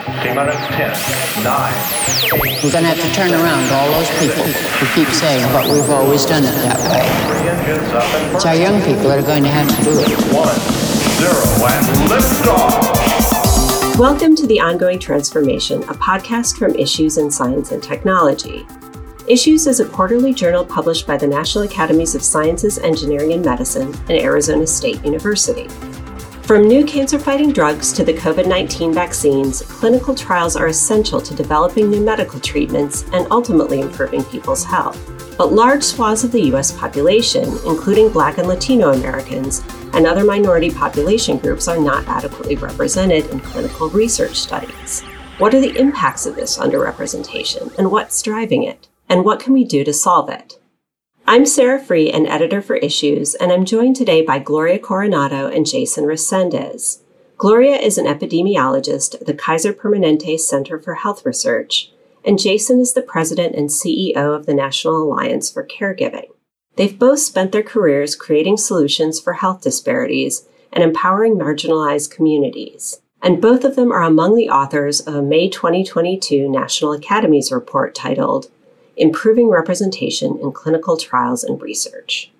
We're going to have to turn around all those people who keep saying, but we've always done it that way. It's our young people that are going to have to do it. One, zero, and lift off. Welcome to The Ongoing Transformation, a podcast from Issues in Science and Technology. Issues is a quarterly journal published by the National Academies of Sciences, Engineering, and Medicine and Arizona State University. From new cancer fighting drugs to the COVID 19 vaccines, clinical trials are essential to developing new medical treatments and ultimately improving people's health. But large swaths of the U.S. population, including Black and Latino Americans, and other minority population groups are not adequately represented in clinical research studies. What are the impacts of this underrepresentation, and what's driving it? And what can we do to solve it? I'm Sara Frueh, an editor for Issues, and I'm joined today by Gloria Coronado and Jason Resendez. Gloria is an epidemiologist at the Kaiser Permanente Center for Health Research, and Jason is the president and CEO of the National Alliance for Caregiving. They've both spent their careers creating solutions for health disparities and empowering marginalized communities. And both of them are among the authors of a May 2022 National Academies report titled Improving Representation in Clinical Trials and Research.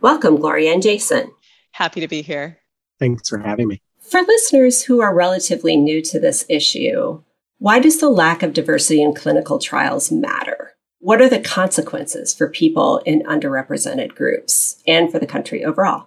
Welcome, Gloria and Jason. Happy to be here. Thanks for having me. For listeners who are relatively new to this issue, why does the lack of diversity in clinical trials matter? What are the consequences for people in underrepresented groups and for the country overall?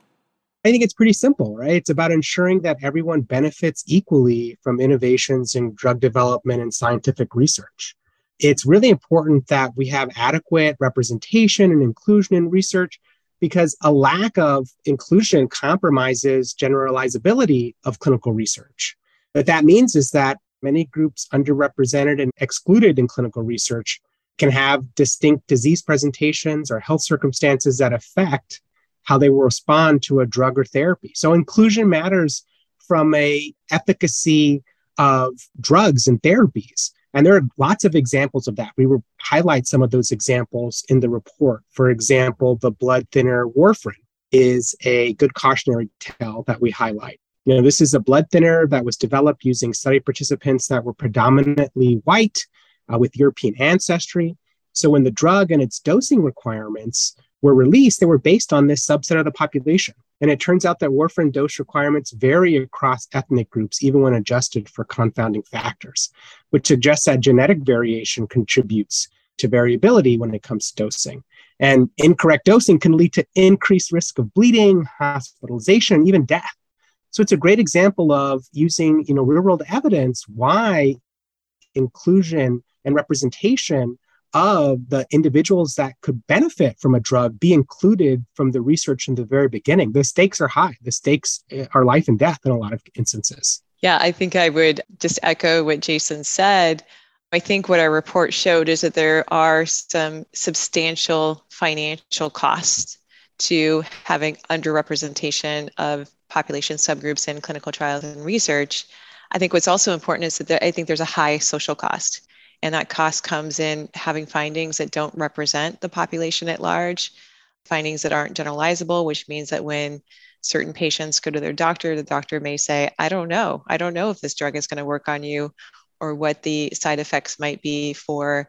I think it's pretty simple, right? It's about ensuring that everyone benefits equally from innovations in drug development and scientific research. It's really important that we have adequate representation and inclusion in research because a lack of inclusion compromises generalizability of clinical research. What that means is that many groups underrepresented and excluded in clinical research can have distinct disease presentations or health circumstances that affect how they will respond to a drug or therapy. So inclusion matters from a efficacy of drugs and therapies. And there are lots of examples of that. We will highlight some of those examples in the report. For example, the blood thinner warfarin is a good cautionary tale that we highlight. You know, this is a blood thinner that was developed using study participants that were predominantly white uh, with European ancestry. So when the drug and its dosing requirements were released, they were based on this subset of the population. And it turns out that warfarin dose requirements vary across ethnic groups, even when adjusted for confounding factors, which suggests that genetic variation contributes to variability when it comes to dosing. And incorrect dosing can lead to increased risk of bleeding, hospitalization, even death. So it's a great example of using, you know, real-world evidence why inclusion and representation of the individuals that could benefit from a drug be included from the research in the very beginning. The stakes are high. The stakes eh, are life and death in a lot of instances. Yeah, I think I would just echo what Jason said. I think what our report showed is that there are some substantial financial costs to having underrepresentation of population subgroups in clinical trials and research. I think what's also important is that there, I think there's a high social cost. And that cost comes in having findings that don't represent the population at large, findings that aren't generalizable, which means that when certain patients go to their doctor, the doctor may say, I don't know. I don't know if this drug is going to work on you or what the side effects might be for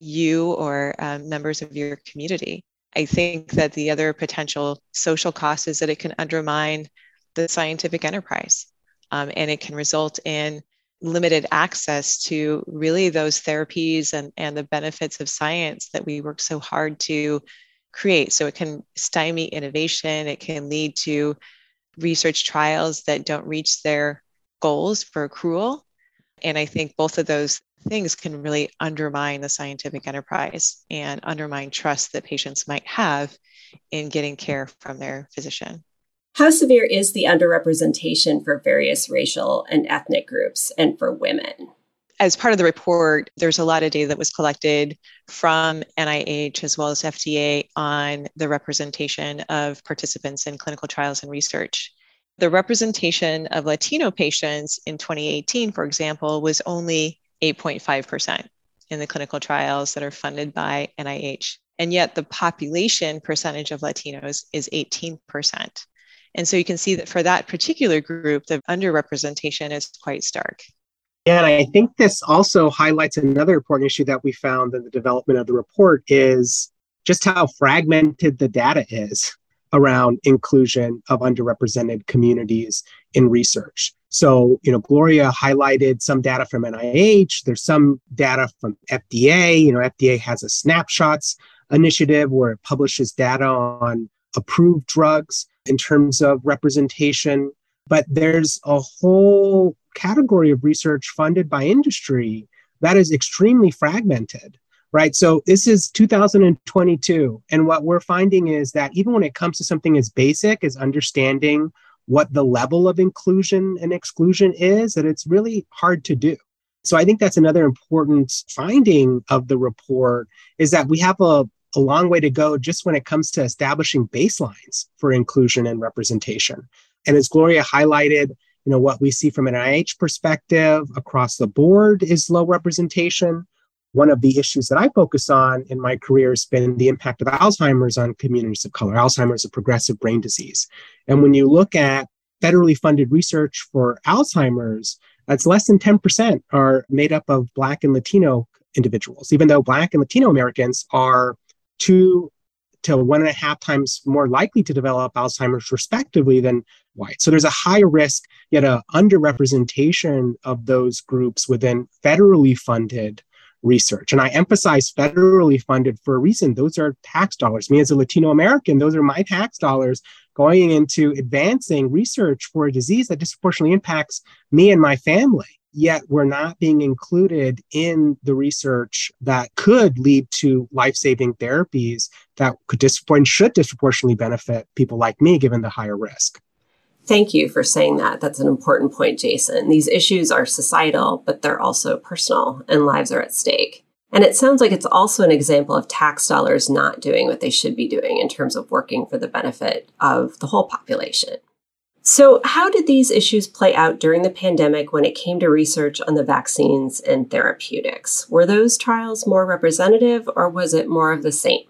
you or um, members of your community. I think that the other potential social cost is that it can undermine the scientific enterprise um, and it can result in limited access to really those therapies and, and the benefits of science that we work so hard to create. So it can stymie innovation, it can lead to research trials that don't reach their goals for accrual. And I think both of those things can really undermine the scientific enterprise and undermine trust that patients might have in getting care from their physician. How severe is the underrepresentation for various racial and ethnic groups and for women? As part of the report, there's a lot of data that was collected from NIH as well as FDA on the representation of participants in clinical trials and research. The representation of Latino patients in 2018, for example, was only 8.5% in the clinical trials that are funded by NIH. And yet the population percentage of Latinos is 18%. And so you can see that for that particular group, the underrepresentation is quite stark. Yeah, and I think this also highlights another important issue that we found in the development of the report is just how fragmented the data is around inclusion of underrepresented communities in research. So, you know, Gloria highlighted some data from NIH. There's some data from FDA. You know, FDA has a snapshots initiative where it publishes data on approved drugs in terms of representation. But there's a whole category of research funded by industry that is extremely fragmented right? So this is 2022. And what we're finding is that even when it comes to something as basic as understanding what the level of inclusion and exclusion is, that it's really hard to do. So I think that's another important finding of the report is that we have a, a long way to go just when it comes to establishing baselines for inclusion and representation. And as Gloria highlighted, you know, what we see from an NIH perspective across the board is low representation one of the issues that I focus on in my career has been the impact of Alzheimer's on communities of color. Alzheimer's is a progressive brain disease. And when you look at federally funded research for Alzheimer's, that's less than 10% are made up of Black and Latino individuals, even though Black and Latino Americans are two to one and a half times more likely to develop Alzheimer's, respectively, than white. So there's a high risk, yet a underrepresentation of those groups within federally funded research. And I emphasize federally funded for a reason. Those are tax dollars. Me as a Latino American, those are my tax dollars going into advancing research for a disease that disproportionately impacts me and my family. Yet we're not being included in the research that could lead to life saving therapies that could disproportionately should disproportionately benefit people like me, given the higher risk. Thank you for saying that. That's an important point, Jason. These issues are societal, but they're also personal, and lives are at stake. And it sounds like it's also an example of tax dollars not doing what they should be doing in terms of working for the benefit of the whole population. So, how did these issues play out during the pandemic when it came to research on the vaccines and therapeutics? Were those trials more representative or was it more of the same?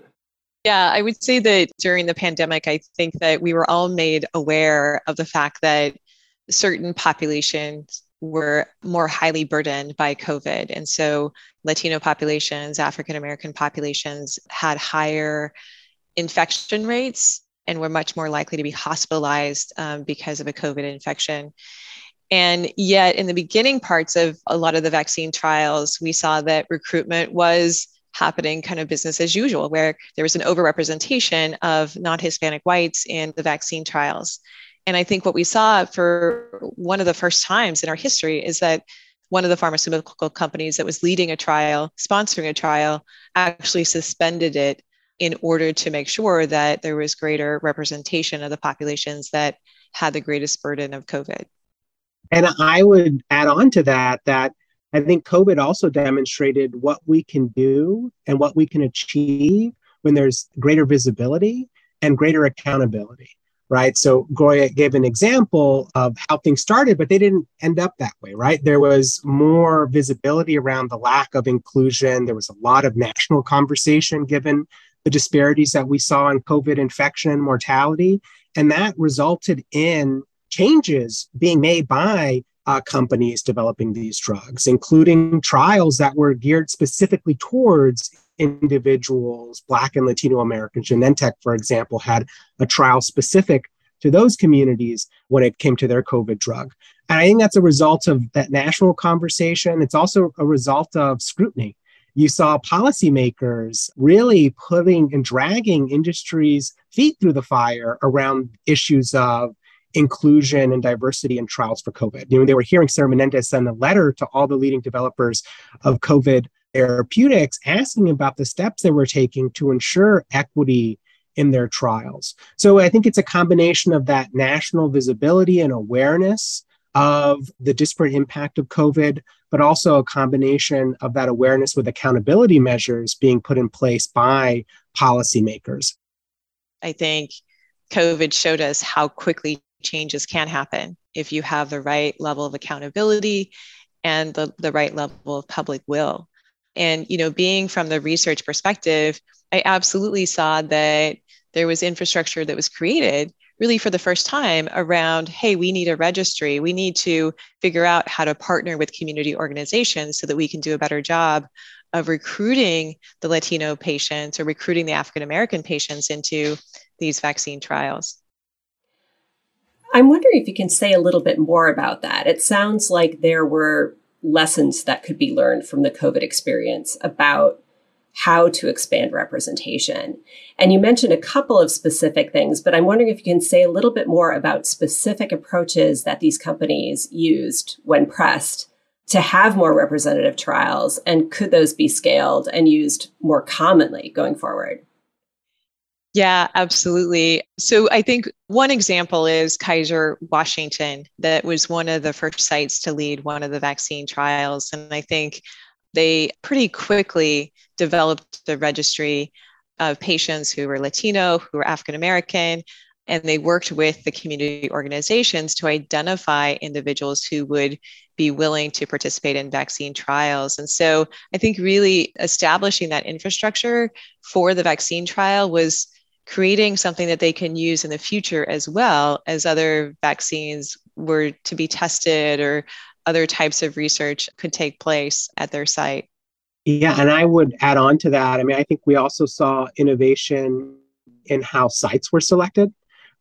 Yeah, I would say that during the pandemic, I think that we were all made aware of the fact that certain populations were more highly burdened by COVID. And so Latino populations, African American populations had higher infection rates and were much more likely to be hospitalized um, because of a COVID infection. And yet, in the beginning parts of a lot of the vaccine trials, we saw that recruitment was happening kind of business as usual, where there was an overrepresentation of non Hispanic whites in the vaccine trials. And I think what we saw for one of the first times in our history is that one of the pharmaceutical companies that was leading a trial, sponsoring a trial, actually suspended it in order to make sure that there was greater representation of the populations that had the greatest burden of COVID. And I would add on to that that I think COVID also demonstrated what we can do and what we can achieve when there's greater visibility and greater accountability, right? So Gloria gave an example of how things started, but they didn't end up that way, right? There was more visibility around the lack of inclusion. There was a lot of national conversation given the disparities that we saw in COVID infection and mortality. And that resulted in changes being made by uh, companies developing these drugs, including trials that were geared specifically towards individuals, Black and Latino Americans. Genentech, for example, had a trial specific to those communities when it came to their COVID drug. And I think that's a result of that national conversation. It's also a result of scrutiny. You saw policymakers really putting and dragging industries' feet through the fire around issues of inclusion and diversity in trials for COVID. You know, they were hearing Senator Menendez send a letter to all the leading developers of COVID therapeutics asking about the steps they were taking to ensure equity in their trials. So I think it's a combination of that national visibility and awareness of the disparate impact of COVID, but also a combination of that awareness with accountability measures being put in place by policymakers. I think COVID showed us how quickly changes can happen if you have the right level of accountability and the, the right level of public will. And, you know, being from the research perspective, I absolutely saw that there was infrastructure that was created really for the first time around hey, we need a registry. We need to figure out how to partner with community organizations so that we can do a better job of recruiting the Latino patients or recruiting the African American patients into these vaccine trials. I'm wondering if you can say a little bit more about that. It sounds like there were lessons that could be learned from the COVID experience about how to expand representation. And you mentioned a couple of specific things, but I'm wondering if you can say a little bit more about specific approaches that these companies used when pressed to have more representative trials, and could those be scaled and used more commonly going forward? Yeah, absolutely. So I think one example is Kaiser Washington, that was one of the first sites to lead one of the vaccine trials. And I think they pretty quickly developed the registry of patients who were Latino, who were African American, and they worked with the community organizations to identify individuals who would be willing to participate in vaccine trials. And so I think really establishing that infrastructure for the vaccine trial was creating something that they can use in the future as well as other vaccines were to be tested or other types of research could take place at their site. Yeah, and I would add on to that. I mean, I think we also saw innovation in how sites were selected.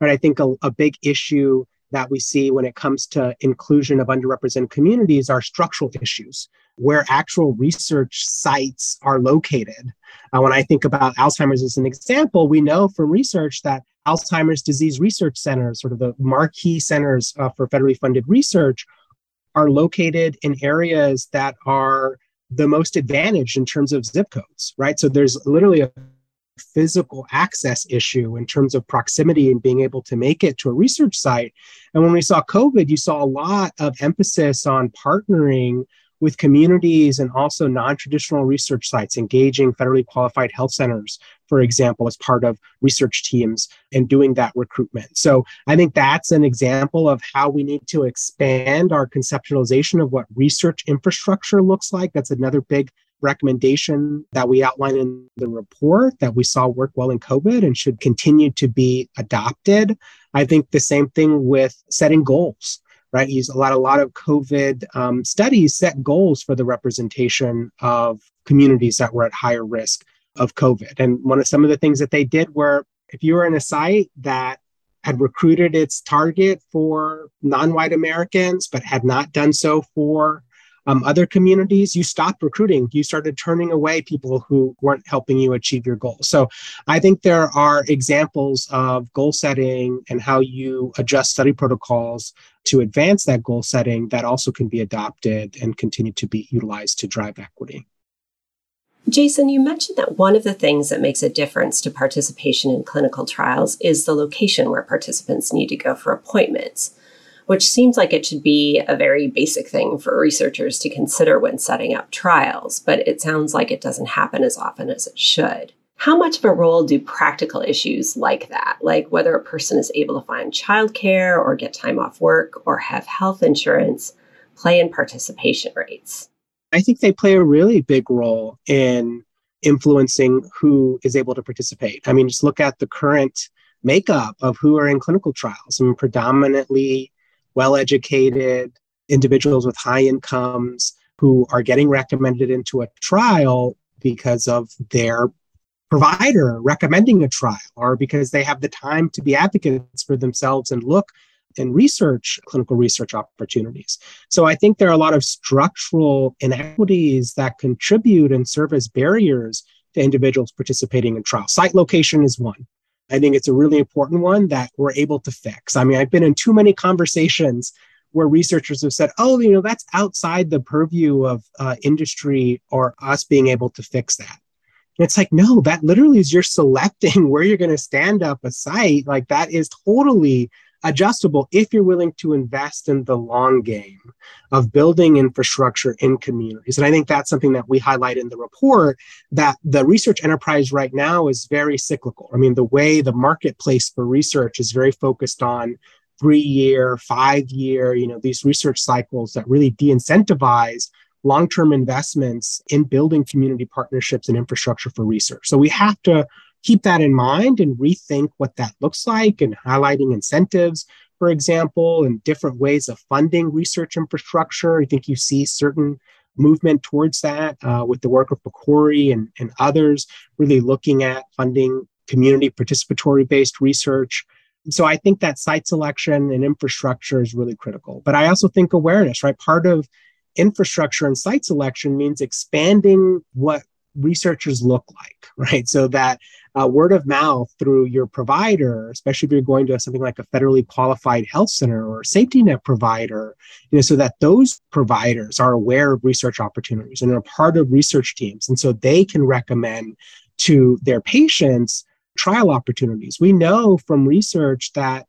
Right. I think a, a big issue that we see when it comes to inclusion of underrepresented communities are structural issues where actual research sites are located. Uh, when I think about Alzheimer's as an example, we know from research that Alzheimer's disease research centers, sort of the marquee centers uh, for federally funded research, are located in areas that are the most advantaged in terms of zip codes, right? So there's literally a physical access issue in terms of proximity and being able to make it to a research site. And when we saw COVID, you saw a lot of emphasis on partnering with communities and also non-traditional research sites engaging federally qualified health centers for example as part of research teams and doing that recruitment so i think that's an example of how we need to expand our conceptualization of what research infrastructure looks like that's another big recommendation that we outline in the report that we saw work well in COVID and should continue to be adopted. I think the same thing with setting goals right? Use a lot, a lot of COVID um, studies set goals for the representation of communities that were at higher risk of COVID. And one of some of the things that they did were if you were in a site that had recruited its target for non-white Americans, but had not done so for um, other communities, you stopped recruiting. You started turning away people who weren't helping you achieve your goals. So I think there are examples of goal setting and how you adjust study protocols to advance that goal setting that also can be adopted and continue to be utilized to drive equity. Jason, you mentioned that one of the things that makes a difference to participation in clinical trials is the location where participants need to go for appointments which seems like it should be a very basic thing for researchers to consider when setting up trials, but it sounds like it doesn't happen as often as it should. How much of a role do practical issues like that, like whether a person is able to find childcare or get time off work or have health insurance, play in participation rates? I think they play a really big role in influencing who is able to participate. I mean, just look at the current makeup of who are in clinical trials. I mean, predominantly well educated individuals with high incomes who are getting recommended into a trial because of their provider recommending a trial or because they have the time to be advocates for themselves and look and research clinical research opportunities. So I think there are a lot of structural inequities that contribute and serve as barriers to individuals participating in trials. Site location is one. I think it's a really important one that we're able to fix. I mean, I've been in too many conversations where researchers have said, oh, you know, that's outside the purview of uh, industry or us being able to fix that. And it's like, no, that literally is you're selecting where you're going to stand up a site. Like that is totally adjustable if you're willing to invest in the long game of building infrastructure in communities. And I think that's something that we highlight in the report that the research enterprise right now is very cyclical. I mean, the way the marketplace for research is very focused on three year, five year, you know, these research cycles that really de incentivize long term investments in building community partnerships and infrastructure for research. So we have to keep that in mind and rethink what that looks like and highlighting incentives, for example, and different ways of funding research infrastructure. I think you see certain movement towards that uh, with the work of PCORI and, and others, really looking at funding community participatory based research. So I think that site selection and infrastructure is really critical. But I also think awareness, right? Part of infrastructure and site selection means expanding what researchers look like, right? So that uh, word of mouth through your provider, especially if you're going to something like a federally qualified health center or safety net provider, you know, so that those providers are aware of research opportunities and are part of research teams, and so they can recommend to their patients trial opportunities. We know from research that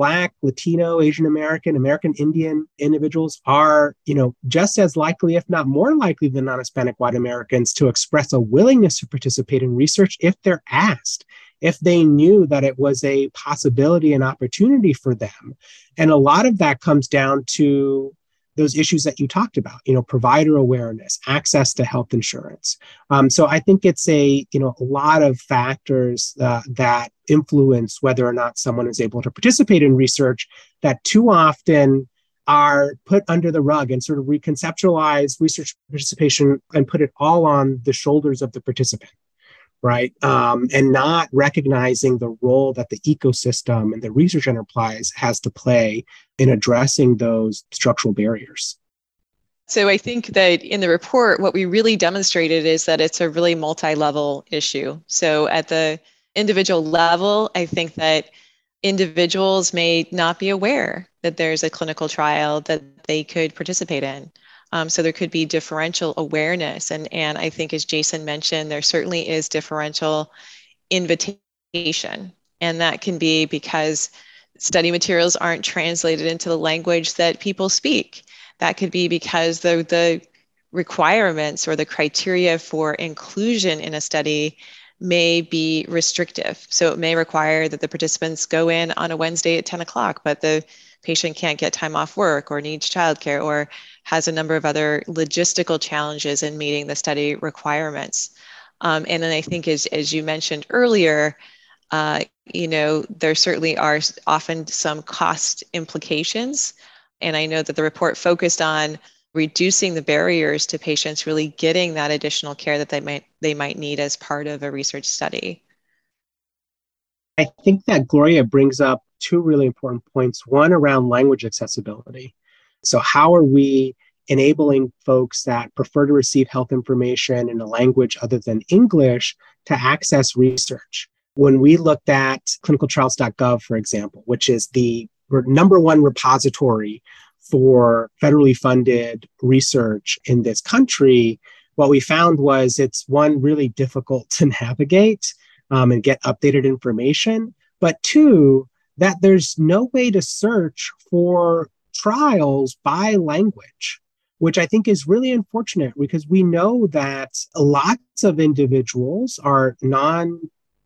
Black, Latino, Asian American, American Indian individuals are, you know, just as likely, if not more likely than non-Hispanic white Americans to express a willingness to participate in research if they're asked, if they knew that it was a possibility and opportunity for them. And a lot of that comes down to those issues that you talked about you know provider awareness access to health insurance. Um, so i think it's a you know a lot of factors uh, that influence whether or not someone is able to participate in research that too often are put under the rug and sort of reconceptualize research participation and put it all on the shoulders of the participant right? Um, and not recognizing the role that the ecosystem and the research enterprise has to play in addressing those structural barriers. So I think that in the report, what we really demonstrated is that it's a really multi level issue. So at the individual level, I think that individuals may not be aware that there's a clinical trial that they could participate in. Um, so there could be differential awareness. And, and I think, as Jason mentioned, there certainly is differential invitation. And that can be because study materials aren't translated into the language that people speak. That could be because the, the requirements or the criteria for inclusion in a study may be restrictive. So it may require that the participants go in on a Wednesday at 10 o'clock, but the patient can't get time off work or needs childcare or has a number of other logistical challenges in meeting the study requirements. Um, and then I think, as, as you mentioned earlier, uh, you know, there certainly are often some cost implications. And I know that the report focused on reducing the barriers to patients really getting that additional care that they might they might need as part of a research study. I think that Gloria brings up two really important points. One around language accessibility. So, how are we enabling folks that prefer to receive health information in a language other than English to access research? When we looked at clinicaltrials.gov, for example, which is the number one repository for federally funded research in this country, what we found was it's one really difficult to navigate um, and get updated information, but two, that there's no way to search for trials by language, which I think is really unfortunate because we know that lots of individuals are non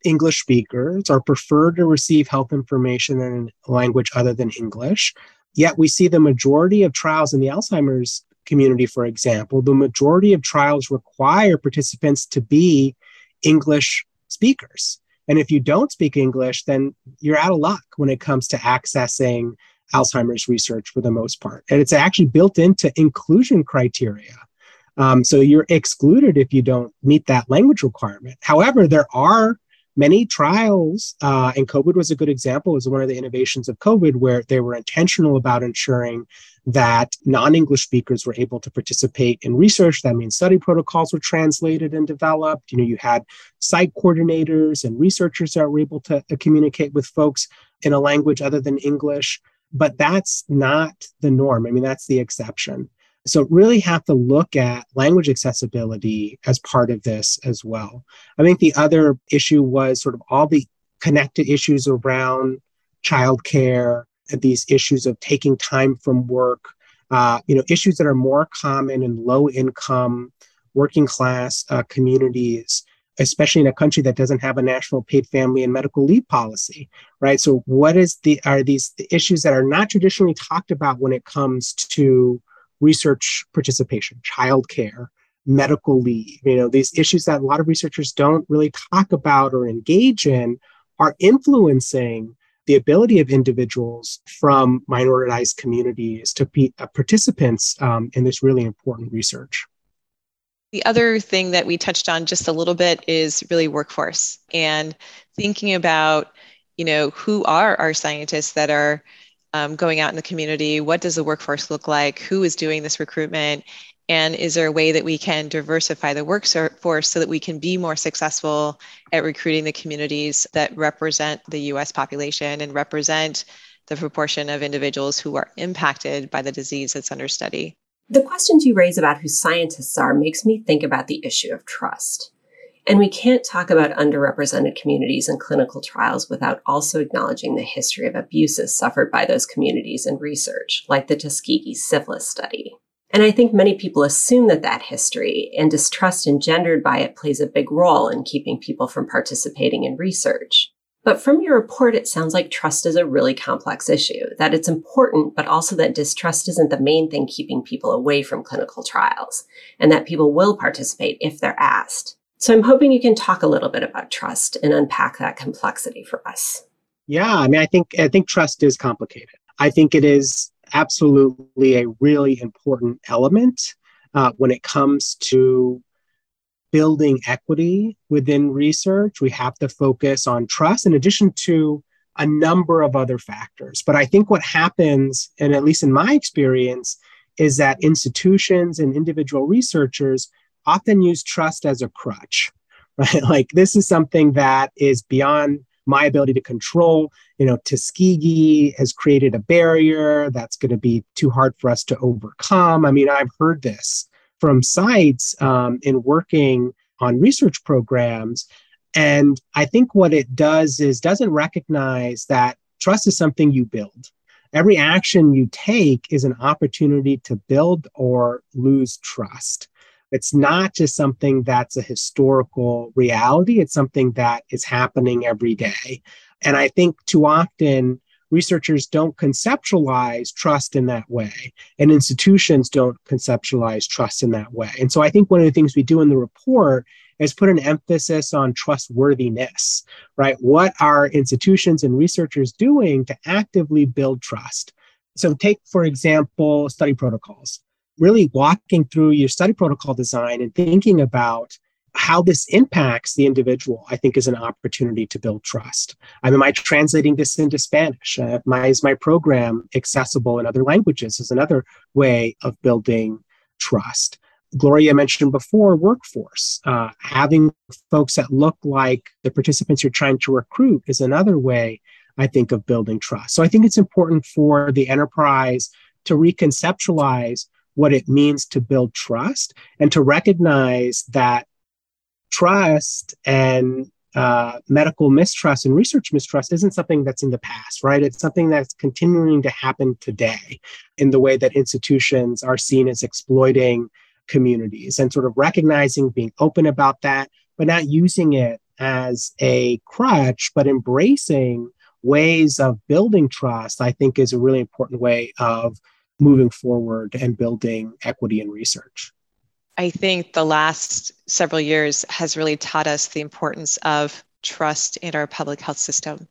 English speakers or prefer to receive health information in a language other than English. Yet we see the majority of trials in the Alzheimer's community, for example, the majority of trials require participants to be English speakers. And if you don't speak English, then you're out of luck when it comes to accessing Alzheimer's research for the most part. And it's actually built into inclusion criteria. Um, so you're excluded if you don't meet that language requirement. However, there are many trials, uh, and COVID was a good example, was one of the innovations of COVID, where they were intentional about ensuring that non English speakers were able to participate in research. That means study protocols were translated and developed. You know, you had site coordinators and researchers that were able to, to communicate with folks in a language other than English. But that's not the norm. I mean, that's the exception. So, really have to look at language accessibility as part of this as well. I think the other issue was sort of all the connected issues around childcare these issues of taking time from work, uh, you know, issues that are more common in low income, working class uh, communities especially in a country that doesn't have a national paid family and medical leave policy right so what is the are these the issues that are not traditionally talked about when it comes to research participation childcare medical leave. You know, these issues that a lot of researchers don't really talk about or engage in are influencing the ability of individuals from minoritized communities to be uh, participants um, in this really important research. The other thing that we touched on just a little bit is really workforce and thinking about, you know, who are our scientists that are um, going out in the community? What does the workforce look like? Who is doing this recruitment? And is there a way that we can diversify the workforce so that we can be more successful at recruiting the communities that represent the US population and represent the proportion of individuals who are impacted by the disease that's under study? The questions you raise about who scientists are makes me think about the issue of trust. And we can't talk about underrepresented communities in clinical trials without also acknowledging the history of abuses suffered by those communities in research, like the Tuskegee syphilis study. And I think many people assume that that history and distrust engendered by it plays a big role in keeping people from participating in research. But from your report, it sounds like trust is a really complex issue, that it's important, but also that distrust isn't the main thing keeping people away from clinical trials, and that people will participate if they're asked. So I'm hoping you can talk a little bit about trust and unpack that complexity for us. Yeah, I mean, I think I think trust is complicated. I think it is absolutely a really important element uh, when it comes to building equity within research. We have to focus on trust in addition to a number of other factors. But I think what happens, and at least in my experience, is that institutions and individual researchers often use trust as a crutch, right? Like this is something that is beyond my ability to control. You know, Tuskegee has created a barrier that's going to be too hard for us to overcome. I mean, I've heard this from sites um, in working on research programs. And I think what it does is doesn't recognize that trust is something you build. Every action you take is an opportunity to build or lose trust. It's not just something that's a historical reality, it's something that is happening every day. And I think too often researchers don't conceptualize trust in that way, and institutions don't conceptualize trust in that way. And so I think one of the things we do in the report is put an emphasis on trustworthiness, right? What are institutions and researchers doing to actively build trust? So, take, for example, study protocols really walking through your study protocol design and thinking about how this impacts the individual, I think is an opportunity to build trust. I mean, am I translating this into Spanish? Uh, my, is my program accessible in other languages? Is another way of building trust. Gloria mentioned before workforce. Uh, having folks that look like the participants you're trying to recruit is another way, I think, of building trust. So I think it's important for the enterprise to reconceptualize what it means to build trust and to recognize that trust and uh, medical mistrust and research mistrust isn't something that's in the past, right? It's something that's continuing to happen today in the way that institutions are seen as exploiting communities and sort of recognizing, being open about that, but not using it as a crutch, but embracing ways of building trust, I think is a really important way of moving forward and building equity in research? I think the last several years has really taught us the importance of trust in our public health system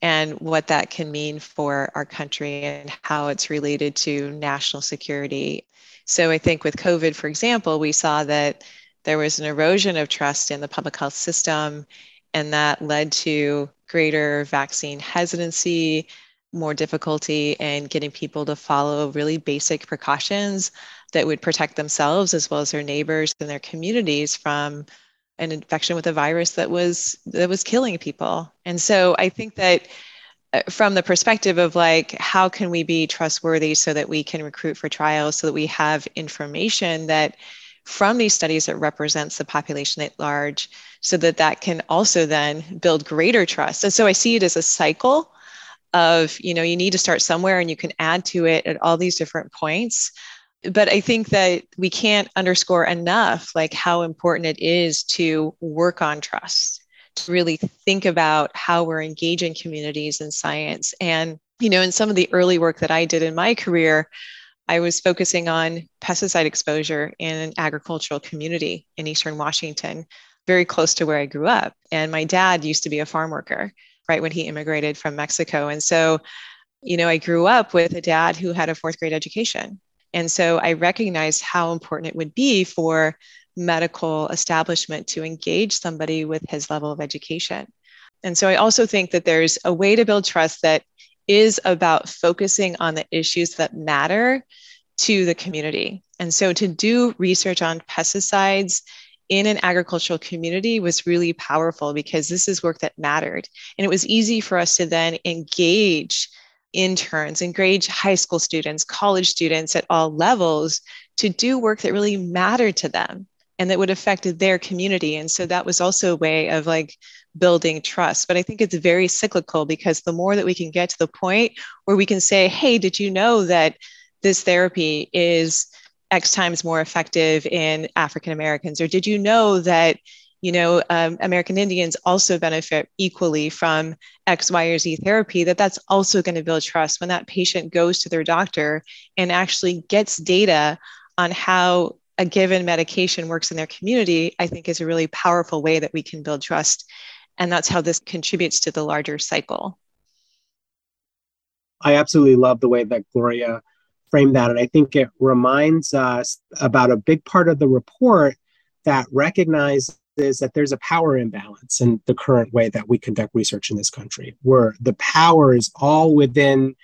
and what that can mean for our country and how it's related to national security. So I think with COVID, for example, we saw that there was an erosion of trust in the public health system, and that led to greater vaccine hesitancy, more difficulty in getting people to follow really basic precautions that would protect themselves as well as their neighbors and their communities from an infection with a virus that was that was killing people. And so I think that uh, from the perspective of like how can we be trustworthy so that we can recruit for trials so that we have information that from these studies that represents the population at large so that that can also then build greater trust and so i see it as a cycle of you know you need to start somewhere and you can add to it at all these different points. But i think that we can't underscore enough like how important it is to work on trust to really think about how we're engaging communities in science. And you know in some of the early work that i did in my career I was focusing on pesticide exposure in an agricultural community in Eastern Washington, very close to where I grew up. And my dad used to be a farm worker right when he immigrated from Mexico. And so, you know, I grew up with a dad who had a fourth grade education. And so I recognized how important it would be for medical establishment to engage somebody with his level of education. And so I also think that there's a way to build trust that is about focusing on the issues that matter to the community. And so to do research on pesticides in an agricultural community was really powerful because this is work that mattered. And it was easy for us to then engage interns, engage high school students, college students at all levels to do work that really mattered to them and that would affect their community. And so that was also a way of like building trust. But I think it's very cyclical because the more that we can get to the point where we can say, hey, did you know that this therapy is X times more effective in African Americans? Or did you know that? You know, um, American Indians also benefit equally from X, Y, or Z therapy. That that's also going to build trust when that patient goes to their doctor and actually gets data on how a given medication works in their community, I think is a really powerful way that we can build trust and that's how this contributes to the larger cycle. I absolutely love the way that Gloria framed that. And I think it reminds us about a big part of the report that recognizes that there's a power imbalance in the current way that we conduct research in this country, where the power is all within,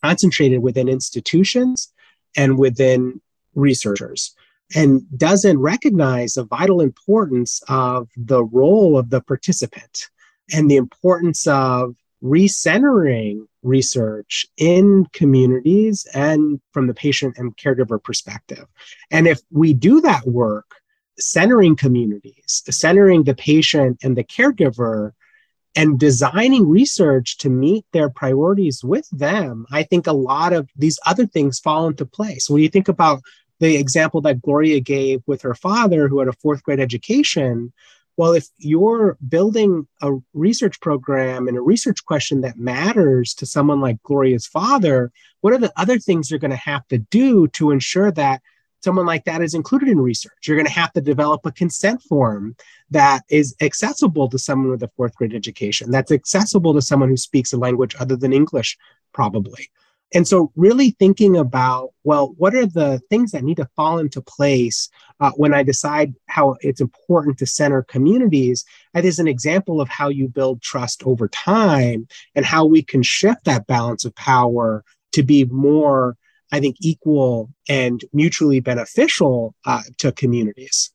concentrated within institutions and within researchers and doesn't recognize the vital importance of the role of the participant and the importance of recentering research in communities and from the patient and caregiver perspective. And if we do that work, centering communities, centering the patient and the caregiver, and designing research to meet their priorities with them, I think a lot of these other things fall into place. When you think about the example that Gloria gave with her father, who had a fourth grade education, well, if you're building a research program and a research question that matters to someone like Gloria's father, what are the other things you're going to have to do to ensure that someone like that is included in research? You're going to have to develop a consent form that is accessible to someone with a fourth grade education, that's accessible to someone who speaks a language other than English, probably. And so, really thinking about, well, what are the things that need to fall into place uh, when I decide how it's important to center communities? That is an example of how you build trust over time and how we can shift that balance of power to be more, I think, equal and mutually beneficial uh, to communities.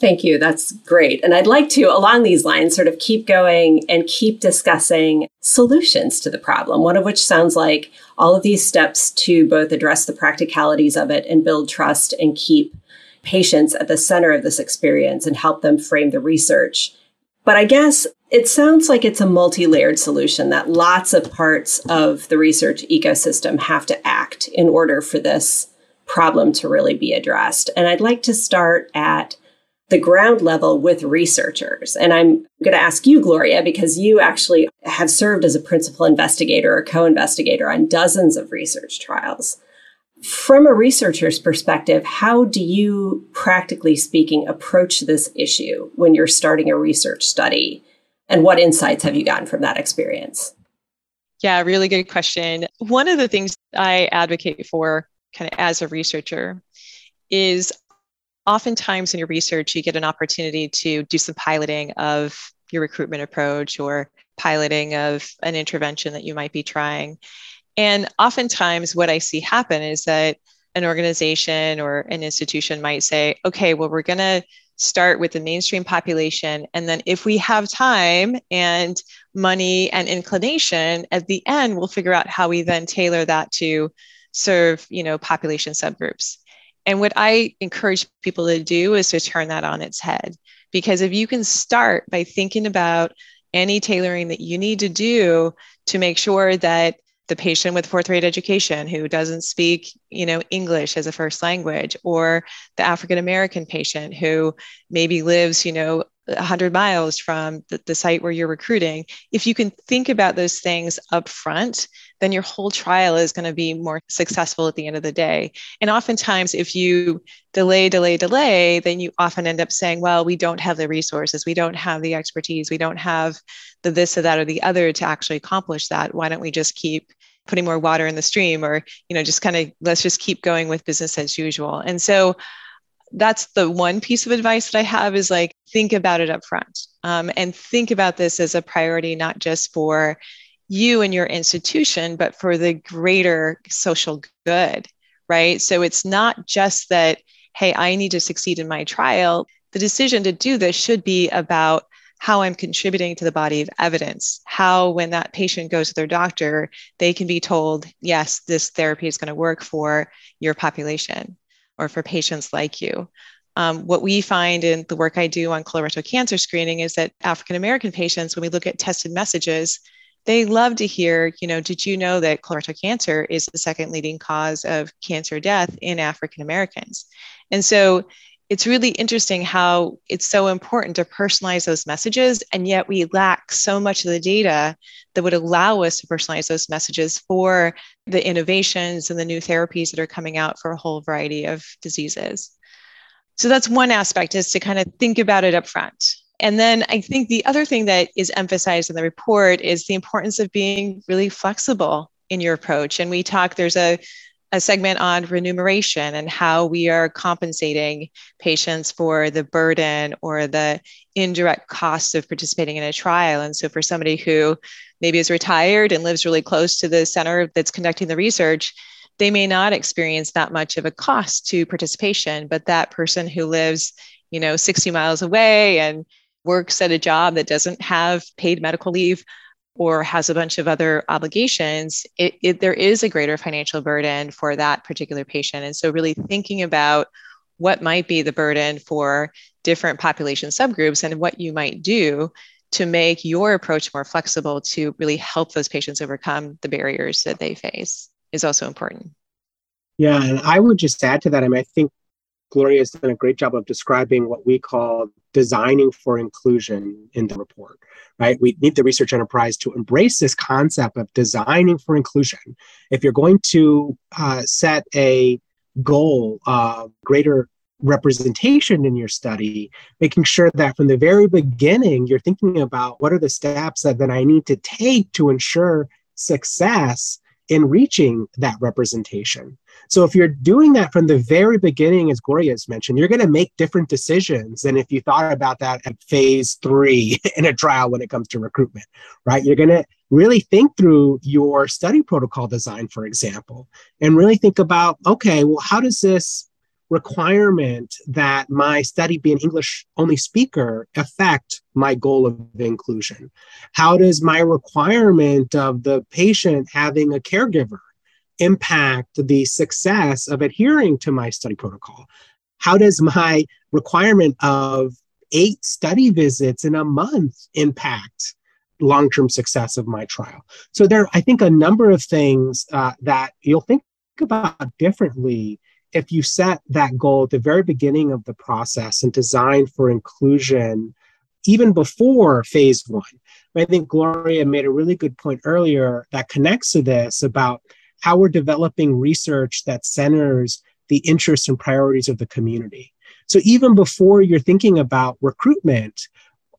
Thank you. That's great. And I'd like to, along these lines, sort of keep going and keep discussing solutions to the problem, one of which sounds like all of these steps to both address the practicalities of it and build trust and keep patients at the center of this experience and help them frame the research. But I guess it sounds like it's a multi layered solution that lots of parts of the research ecosystem have to act in order for this problem to really be addressed. And I'd like to start at the ground level with researchers. And I'm going to ask you, Gloria, because you actually have served as a principal investigator or co investigator on dozens of research trials. From a researcher's perspective, how do you, practically speaking, approach this issue when you're starting a research study? And what insights have you gotten from that experience? Yeah, really good question. One of the things I advocate for kind of as a researcher is oftentimes in your research, you get an opportunity to do some piloting of your recruitment approach or piloting of an intervention that you might be trying. And oftentimes, what I see happen is that an organization or an institution might say, okay, well, we're going to start with the mainstream population. And then, if we have time and money and inclination, at the end, we'll figure out how we then tailor that to serve you know population subgroups and what I encourage people to do is to turn that on its head. Because if you can start by thinking about any tailoring that you need to do to make sure that the patient with fourth grade education who doesn't speak you know english as a first language or the african american patient who maybe lives you know 100 miles from the, the, site where you're recruiting, if you can think about those things up front, then your whole trial is going to be more successful at the end of the day. And oftentimes, if you delay, delay, delay, then you often end up saying, well, we don't have the resources, we don't have the expertise, we don't have the this or that or the other to actually accomplish that. Why don't we just keep putting more water in the stream or, you know, just kind of let's just keep going with business as usual. And so that's the one piece of advice that I have is like think about it up front um, and think about this as a priority, not just for you and your institution, but for the greater social good, right? So it's not just that, hey, I need to succeed in my trial. The decision to do this should be about how I'm contributing to the body of evidence, how when that patient goes to their doctor, they can be told, yes, this therapy is going to work for your population or for patients like you. Um, what we find in the work I do on colorectal cancer screening is that African American patients, when we look at tested messages, they love to hear, you know, did you know that colorectal cancer is the second leading cause of cancer death in African Americans? And so it's really interesting how it's so important to personalize those messages, and yet we lack so much of the data that would allow us to personalize those messages for the innovations and the new therapies that are coming out for a whole variety of diseases. So that's one aspect is to kind of think about it up front. And then I think the other thing that is emphasized in the report is the importance of being really flexible in your approach. And we talk, there's a a segment on remuneration and how we are compensating patients for the burden or the indirect costs of participating in a trial. And so, for somebody who maybe is retired and lives really close to the center that's conducting the research, they may not experience that much of a cost to participation. But that person who lives, you know, 60 miles away and works at a job that doesn't have paid medical leave or has a bunch of other obligations, it, it, there is a greater financial burden for that particular patient. And so, really thinking about what might be the burden for different population subgroups and what you might do to make your approach more flexible to really help those patients overcome the barriers that they face is also important. Yeah, and I would just add to that. I mean, I think Gloria has done a great job of describing what we call designing for inclusion in the report, right? We need the research enterprise to embrace this concept of designing for inclusion. If you're going to uh, set a goal of greater representation in your study, making sure that from the very beginning, you're thinking about what are the steps that then I need to take to ensure success in reaching that representation. So if you're doing that from the very beginning, as Gloria has mentioned, you're going to make different decisions than if you thought about that at phase three in a trial when it comes to recruitment, right? You're going to really think through your study protocol design, for example, and really think about, okay, well, how does this requirement that my study be an English only speaker affect my goal of inclusion? How does my requirement of the patient having a caregiver impact the success of adhering to my study protocol? How does my requirement of eight study visits in a month impact long-term success of my trial? So there, I think, a number of things uh, that you'll think about differently if you set that goal at the very beginning of the process and design for inclusion even before phase one. I think Gloria made a really good point earlier that connects to this about how we're developing research that centers the interests and priorities of the community. So even before you're thinking about recruitment,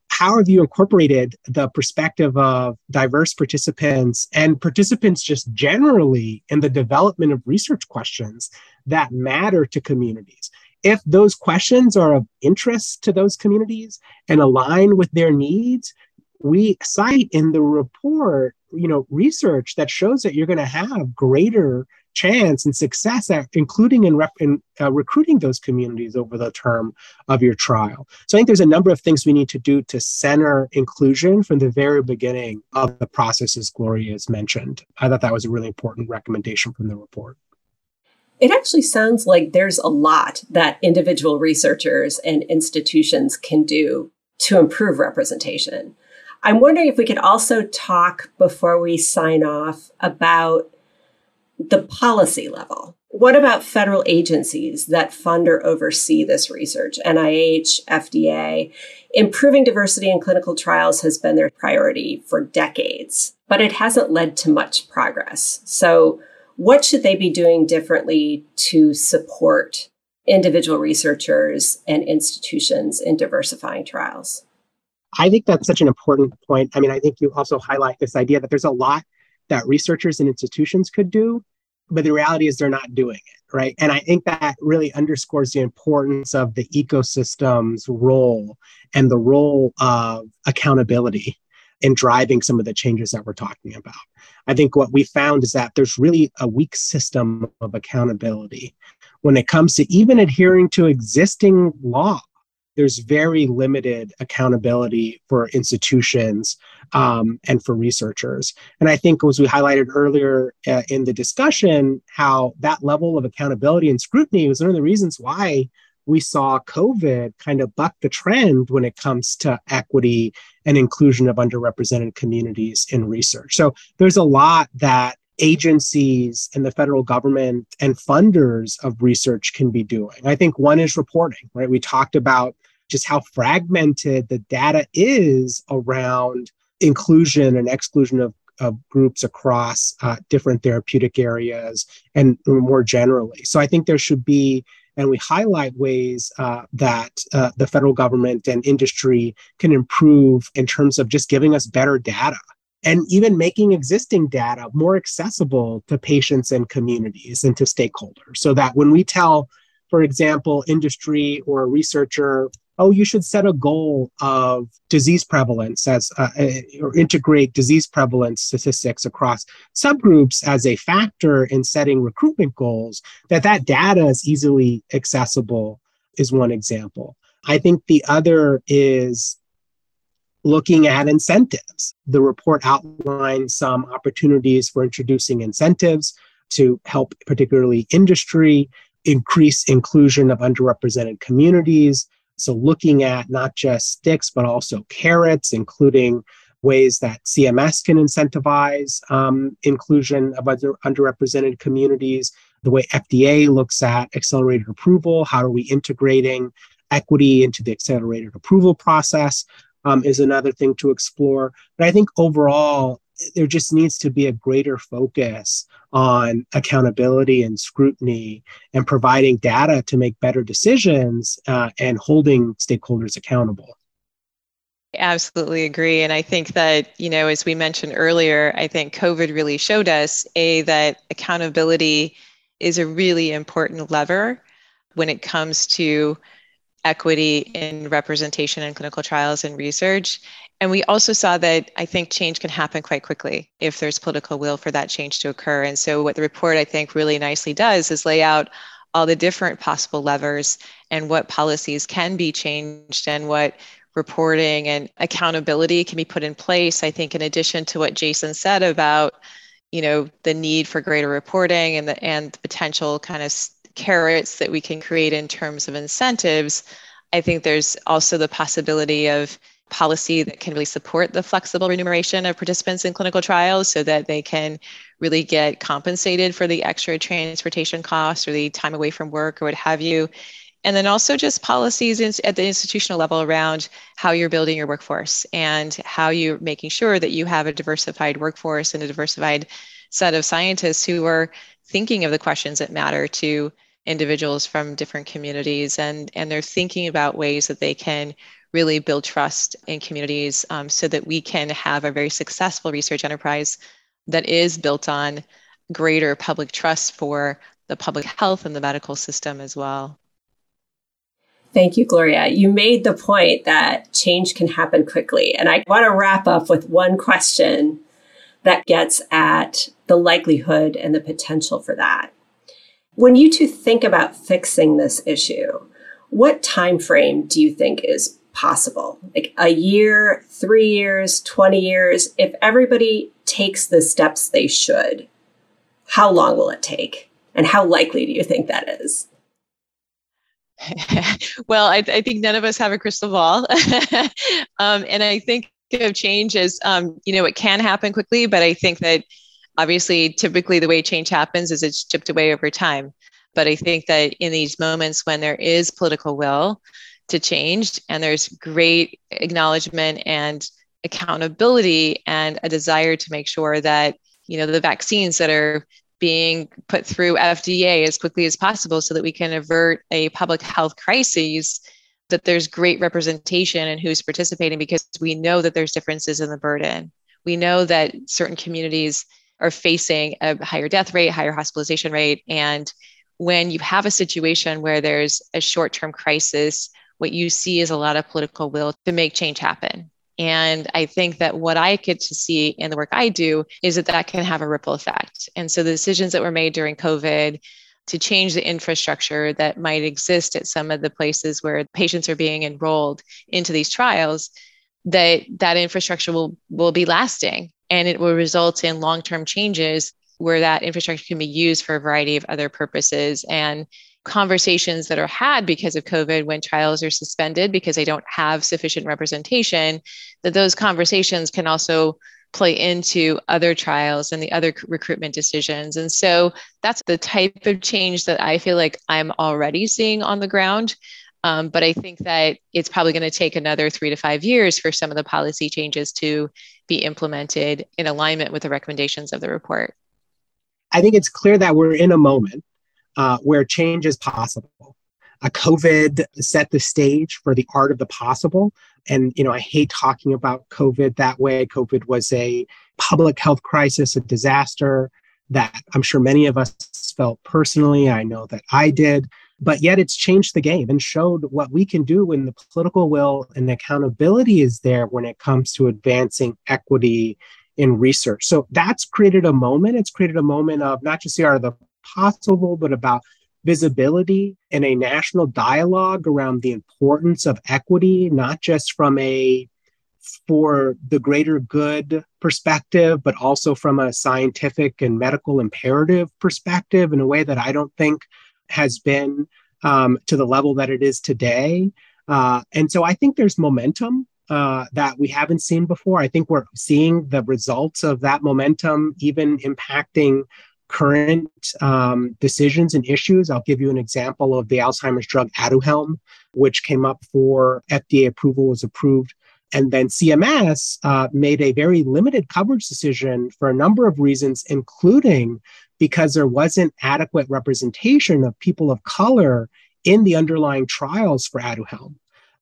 how have you incorporated the perspective of diverse participants and participants just generally in the development of research questions that matter to communities? If those questions are of interest to those communities and align with their needs, we cite in the report you know research that shows that you're going to have greater chance and success at including in, rep- in uh, recruiting those communities over the term of your trial. So i think there's a number of things we need to do to center inclusion from the very beginning of the process as gloria has mentioned. I thought that was a really important recommendation from the report it actually sounds like there's a lot that individual researchers and institutions can do to improve representation I'm wondering if we could also talk before we sign off about the policy level. What about federal agencies that fund or oversee this research? NIH, FDA. Improving diversity in clinical trials has been their priority for decades, but it hasn't led to much progress. So, what should they be doing differently to support individual researchers and institutions in diversifying trials? I think that's such an important point. I mean, I think you also highlight this idea that there's a lot that researchers and institutions could do, but the reality is they're not doing it, right? And I think that really underscores the importance of the ecosystem's role and the role of accountability in driving some of the changes that we're talking about. I think what we found is that there's really a weak system of accountability when it comes to even adhering to existing law there's very limited accountability for institutions um, and for researchers. And I think, as we highlighted earlier uh, in the discussion, how that level of accountability and scrutiny was one of the reasons why we saw COVID kind of buck the trend when it comes to equity and inclusion of underrepresented communities in research. So there's a lot that agencies and the federal government and funders of research can be doing. I think one is reporting, right? We talked about just how fragmented the data is around inclusion and exclusion of, of groups across uh, different therapeutic areas and more generally. So I think there should be and we highlight ways uh, that uh, the federal government and industry can improve in terms of just giving us better data and even making existing data more accessible to patients and communities and to stakeholders. So that when we tell for example industry or a researcher oh, you should set a goal of disease prevalence as uh, or integrate disease prevalence statistics across subgroups as a factor in setting recruitment goals. That that data is easily accessible is one example. I think the other is looking at incentives. The report outlines some opportunities for introducing incentives to help, particularly industry, increase inclusion of underrepresented communities, so, looking at not just sticks, but also carrots, including ways that CMS can incentivize um, inclusion of other underrepresented communities, the way FDA looks at accelerated approval, how are we integrating equity into the accelerated approval process um, is another thing to explore. But I think overall, there just needs to be a greater focus on accountability and scrutiny and providing data to make better decisions uh, and holding stakeholders accountable. Absolutely agree. And I think that, you know, as we mentioned earlier, I think COVID really showed us A, that accountability is a really important lever when it comes to equity in representation in clinical trials and research. And we also saw that I think change can happen quite quickly if there's political will for that change to occur. And so, what the report I think really nicely does is lay out all the different possible levers and what policies can be changed and what reporting and accountability can be put in place. I think, in addition to what Jason said about you know the need for greater reporting and the and the potential kind of carrots that we can create in terms of incentives i think there's also the possibility of policy that can really support the flexible remuneration of participants in clinical trials so that they can really get compensated for the extra transportation costs or the time away from work or what have you. And then also just policies at the institutional level around how you're building your workforce and how you're making sure that you have a diversified workforce and a diversified set of scientists who are thinking of the questions that matter to individuals from different communities and, and they're thinking about ways that they can really build trust in communities um, so that we can have a very successful research enterprise that is built on greater public trust for the public health and the medical system as well. Thank you, Gloria. You made the point that change can happen quickly. And I want to wrap up with one question that gets at the likelihood and the potential for that. When you two think about fixing this issue, what time frame do you think is possible. Like a year, three years, 20 years, if everybody takes the steps they should, how long will it take? And how likely do you think that is? well, I, I, think none of us have a crystal ball. um, and I think of change as, um, you know, it can happen quickly, but I think that Obviously, typically the way change happens is it's chipped away over time. But I think that in these moments when there is political will to change and there's great acknowledgement and accountability and a desire to make sure that you know the vaccines that are being put through FDA as quickly as possible so that we can avert a public health crisis that there's great representation and who's participating because we know that there's differences in the burden. We know that certain communities are facing a higher death rate, higher hospitalization rate and when you have a situation where there's a short-term crisis, what you see is a lot of political will to make change happen. And I think that what I get to see in the work I do is that that can have a ripple effect. And so the decisions that were made during COVID to change the infrastructure that might exist at some of the places where patients are being enrolled into these trials that that infrastructure will will be lasting and it will result in long-term changes where that infrastructure can be used for a variety of other purposes and conversations that are had because of COVID when trials are suspended because they don't have sufficient representation, that those conversations can also play into other trials and the other recruitment decisions. And so that's the type of change that I feel like I'm already seeing on the ground. Um, but I think that it's probably going to take another three to five years for some of the policy changes to be implemented in alignment with the recommendations of the report. I think it's clear that we're in a moment uh, where change is possible. A COVID set the stage for the art of the possible. And, you know, I hate talking about COVID that way. COVID was a public health crisis, a disaster that I'm sure many of us felt personally. I know that I did. But yet it's changed the game and showed what we can do when the political will and accountability is there when it comes to advancing equity in research. So that's created a moment. It's created a moment of not just the art of the possible, but about visibility and a national dialogue around the importance of equity, not just from a for the greater good perspective, but also from a scientific and medical imperative perspective in a way that I don't think has been um, to the level that it is today. Uh, and so I think there's momentum uh, that we haven't seen before. I think we're seeing the results of that momentum even impacting current um, decisions and issues. I'll give you an example of the Alzheimer's drug Aduhelm, which came up for FDA approval, was approved. And then CMS uh, made a very limited coverage decision for a number of reasons, including because there wasn't adequate representation of people of color in the underlying trials for Aduhelm.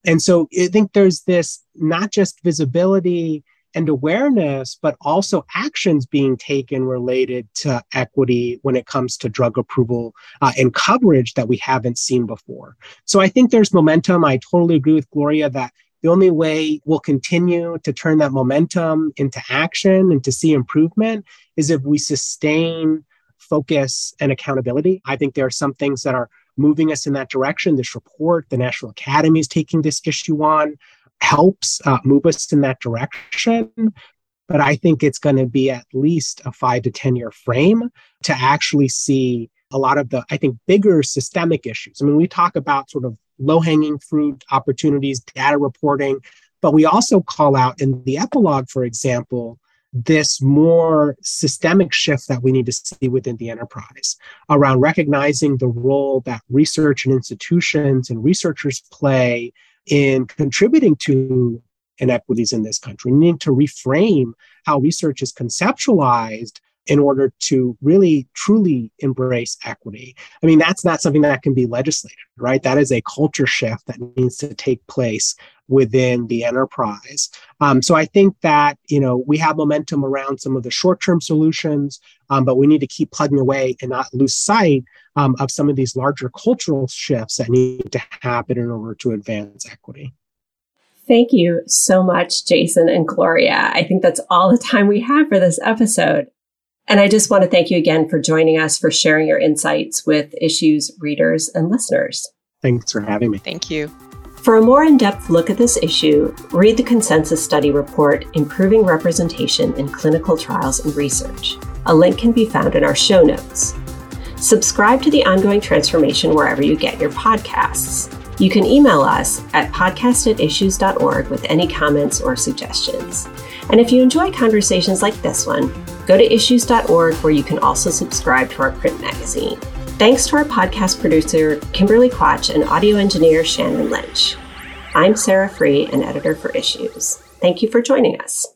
And so I think there's this not just visibility and awareness, but also actions being taken related to equity when it comes to drug approval uh, and coverage that we haven't seen before. So I think there's momentum. I totally agree with Gloria that the only way we'll continue to turn that momentum into action and to see improvement is if we sustain focus and accountability. I think there are some things that are moving us in that direction. This report, the National Academy is taking this issue on helps uh, move us in that direction. But I think it's going to be at least a five to 10 year frame to actually see a lot of the, I think, bigger systemic issues. I mean, we talk about sort of low hanging fruit opportunities, data reporting, but we also call out in the epilogue, for example, this more systemic shift that we need to see within the enterprise around recognizing the role that research and institutions and researchers play in contributing to inequities in this country. We need to reframe how research is conceptualized in order to really truly embrace equity. I mean, that's not something that can be legislated, right? That is a culture shift that needs to take place within the enterprise. Um, so I think that you know we have momentum around some of the short-term solutions, um, but we need to keep plugging away and not lose sight um, of some of these larger cultural shifts that need to happen in order to advance equity. Thank you so much, Jason and Gloria. I think that's all the time we have for this episode. And I just want to thank you again for joining us, for sharing your insights with issues readers and listeners. Thanks for having me. Thank you. For a more in depth look at this issue, read the consensus study report, Improving Representation in Clinical Trials and Research. A link can be found in our show notes. Subscribe to the ongoing transformation wherever you get your podcasts. You can email us at podcast at issues.org with any comments or suggestions. And if you enjoy conversations like this one, go to issues.org where you can also subscribe to our print magazine. Thanks to our podcast producer, Kimberly Quach, and audio engineer, Shannon Lynch. I'm Sara Frueh, an editor for Issues. Thank you for joining us.